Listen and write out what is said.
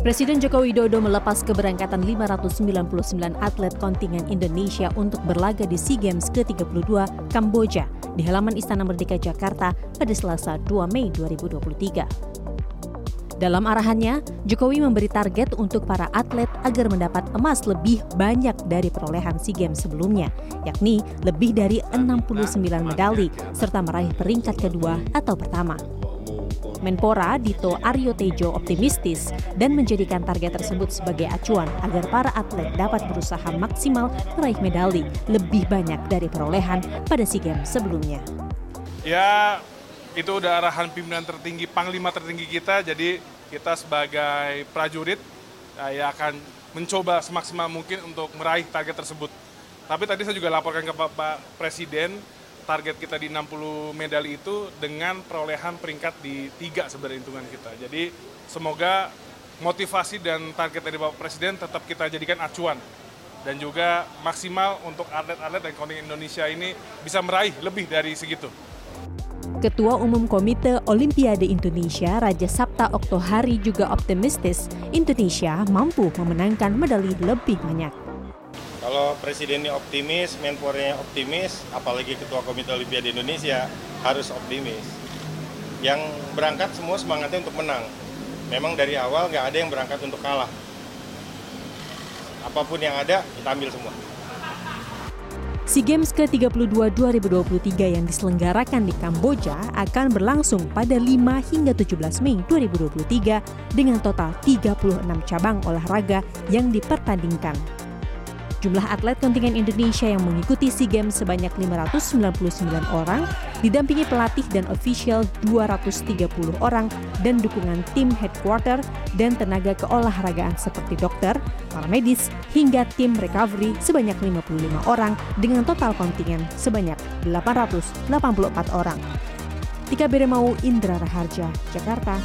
Presiden Joko Widodo melepas keberangkatan 599 atlet kontingen Indonesia untuk berlaga di SEA Games ke-32 Kamboja di halaman Istana Merdeka Jakarta pada Selasa 2 Mei 2023. Dalam arahannya, Jokowi memberi target untuk para atlet agar mendapat emas lebih banyak dari perolehan SEA Games sebelumnya, yakni lebih dari 69 medali serta meraih peringkat kedua atau pertama. Menpora Dito Aryo Tejo optimistis dan menjadikan target tersebut sebagai acuan agar para atlet dapat berusaha maksimal meraih medali lebih banyak dari perolehan pada SEA Games sebelumnya. Ya, itu udah arahan pimpinan tertinggi, panglima tertinggi kita, jadi kita sebagai prajurit ya akan mencoba semaksimal mungkin untuk meraih target tersebut. Tapi tadi saya juga laporkan ke Pak Presiden, target kita di 60 medali itu dengan perolehan peringkat di tiga sebenarnya hitungan kita. Jadi semoga motivasi dan target dari Bapak Presiden tetap kita jadikan acuan dan juga maksimal untuk atlet-atlet dan kontingen Indonesia ini bisa meraih lebih dari segitu. Ketua Umum Komite Olimpiade Indonesia Raja Sabta Oktohari juga optimistis Indonesia mampu memenangkan medali lebih banyak. Kalau presidennya optimis, menpornya optimis, apalagi ketua komite Olimpiade Indonesia harus optimis. Yang berangkat semua semangatnya untuk menang. Memang dari awal nggak ada yang berangkat untuk kalah. Apa pun yang ada, kita ambil semua. SEA Games ke-32 2023 yang diselenggarakan di Kamboja akan berlangsung pada 5 hingga 17 Mei 2023 dengan total 36 cabang olahraga yang dipertandingkan. Jumlah atlet kontingen Indonesia yang mengikuti SEA Games sebanyak 599 orang, didampingi pelatih dan official 230 orang, dan dukungan tim headquarter dan tenaga keolahragaan seperti dokter, para medis, hingga tim recovery sebanyak 55 orang dengan total kontingen sebanyak 884 orang. Tika Beremau, Indra Raharja, Jakarta.